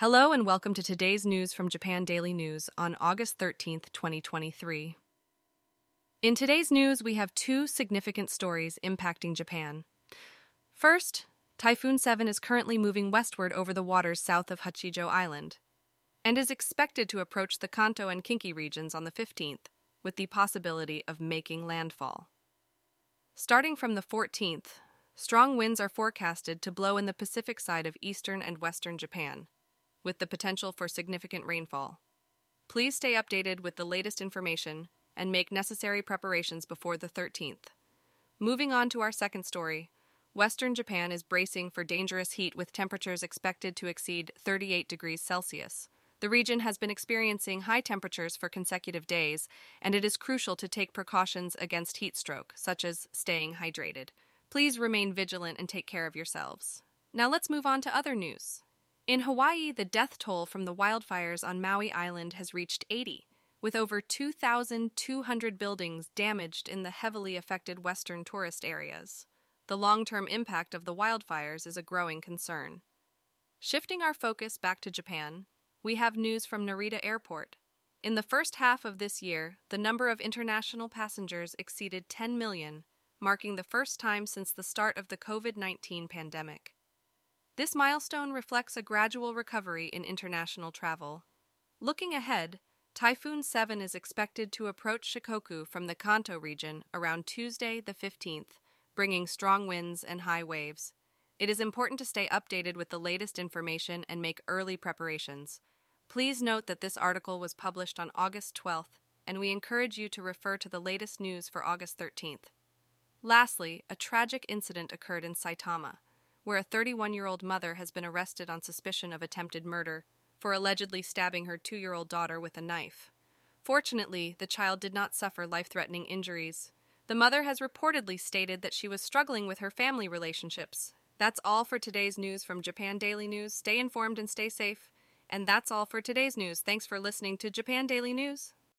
Hello and welcome to today's news from Japan Daily News on August 13th, 2023. In today's news, we have two significant stories impacting Japan. First, Typhoon 7 is currently moving westward over the waters south of Hachijo Island and is expected to approach the Kanto and Kinki regions on the 15th, with the possibility of making landfall. Starting from the 14th, strong winds are forecasted to blow in the Pacific side of eastern and western Japan with the potential for significant rainfall. Please stay updated with the latest information and make necessary preparations before the 13th. Moving on to our second story, Western Japan is bracing for dangerous heat with temperatures expected to exceed 38 degrees Celsius. The region has been experiencing high temperatures for consecutive days, and it is crucial to take precautions against heat stroke, such as staying hydrated. Please remain vigilant and take care of yourselves. Now let's move on to other news. In Hawaii, the death toll from the wildfires on Maui Island has reached 80, with over 2,200 buildings damaged in the heavily affected western tourist areas. The long term impact of the wildfires is a growing concern. Shifting our focus back to Japan, we have news from Narita Airport. In the first half of this year, the number of international passengers exceeded 10 million, marking the first time since the start of the COVID 19 pandemic. This milestone reflects a gradual recovery in international travel. Looking ahead, Typhoon 7 is expected to approach Shikoku from the Kanto region around Tuesday, the 15th, bringing strong winds and high waves. It is important to stay updated with the latest information and make early preparations. Please note that this article was published on August 12th, and we encourage you to refer to the latest news for August 13th. Lastly, a tragic incident occurred in Saitama where a 31 year old mother has been arrested on suspicion of attempted murder for allegedly stabbing her two year old daughter with a knife. Fortunately, the child did not suffer life threatening injuries. The mother has reportedly stated that she was struggling with her family relationships. That's all for today's news from Japan Daily News. Stay informed and stay safe. And that's all for today's news. Thanks for listening to Japan Daily News.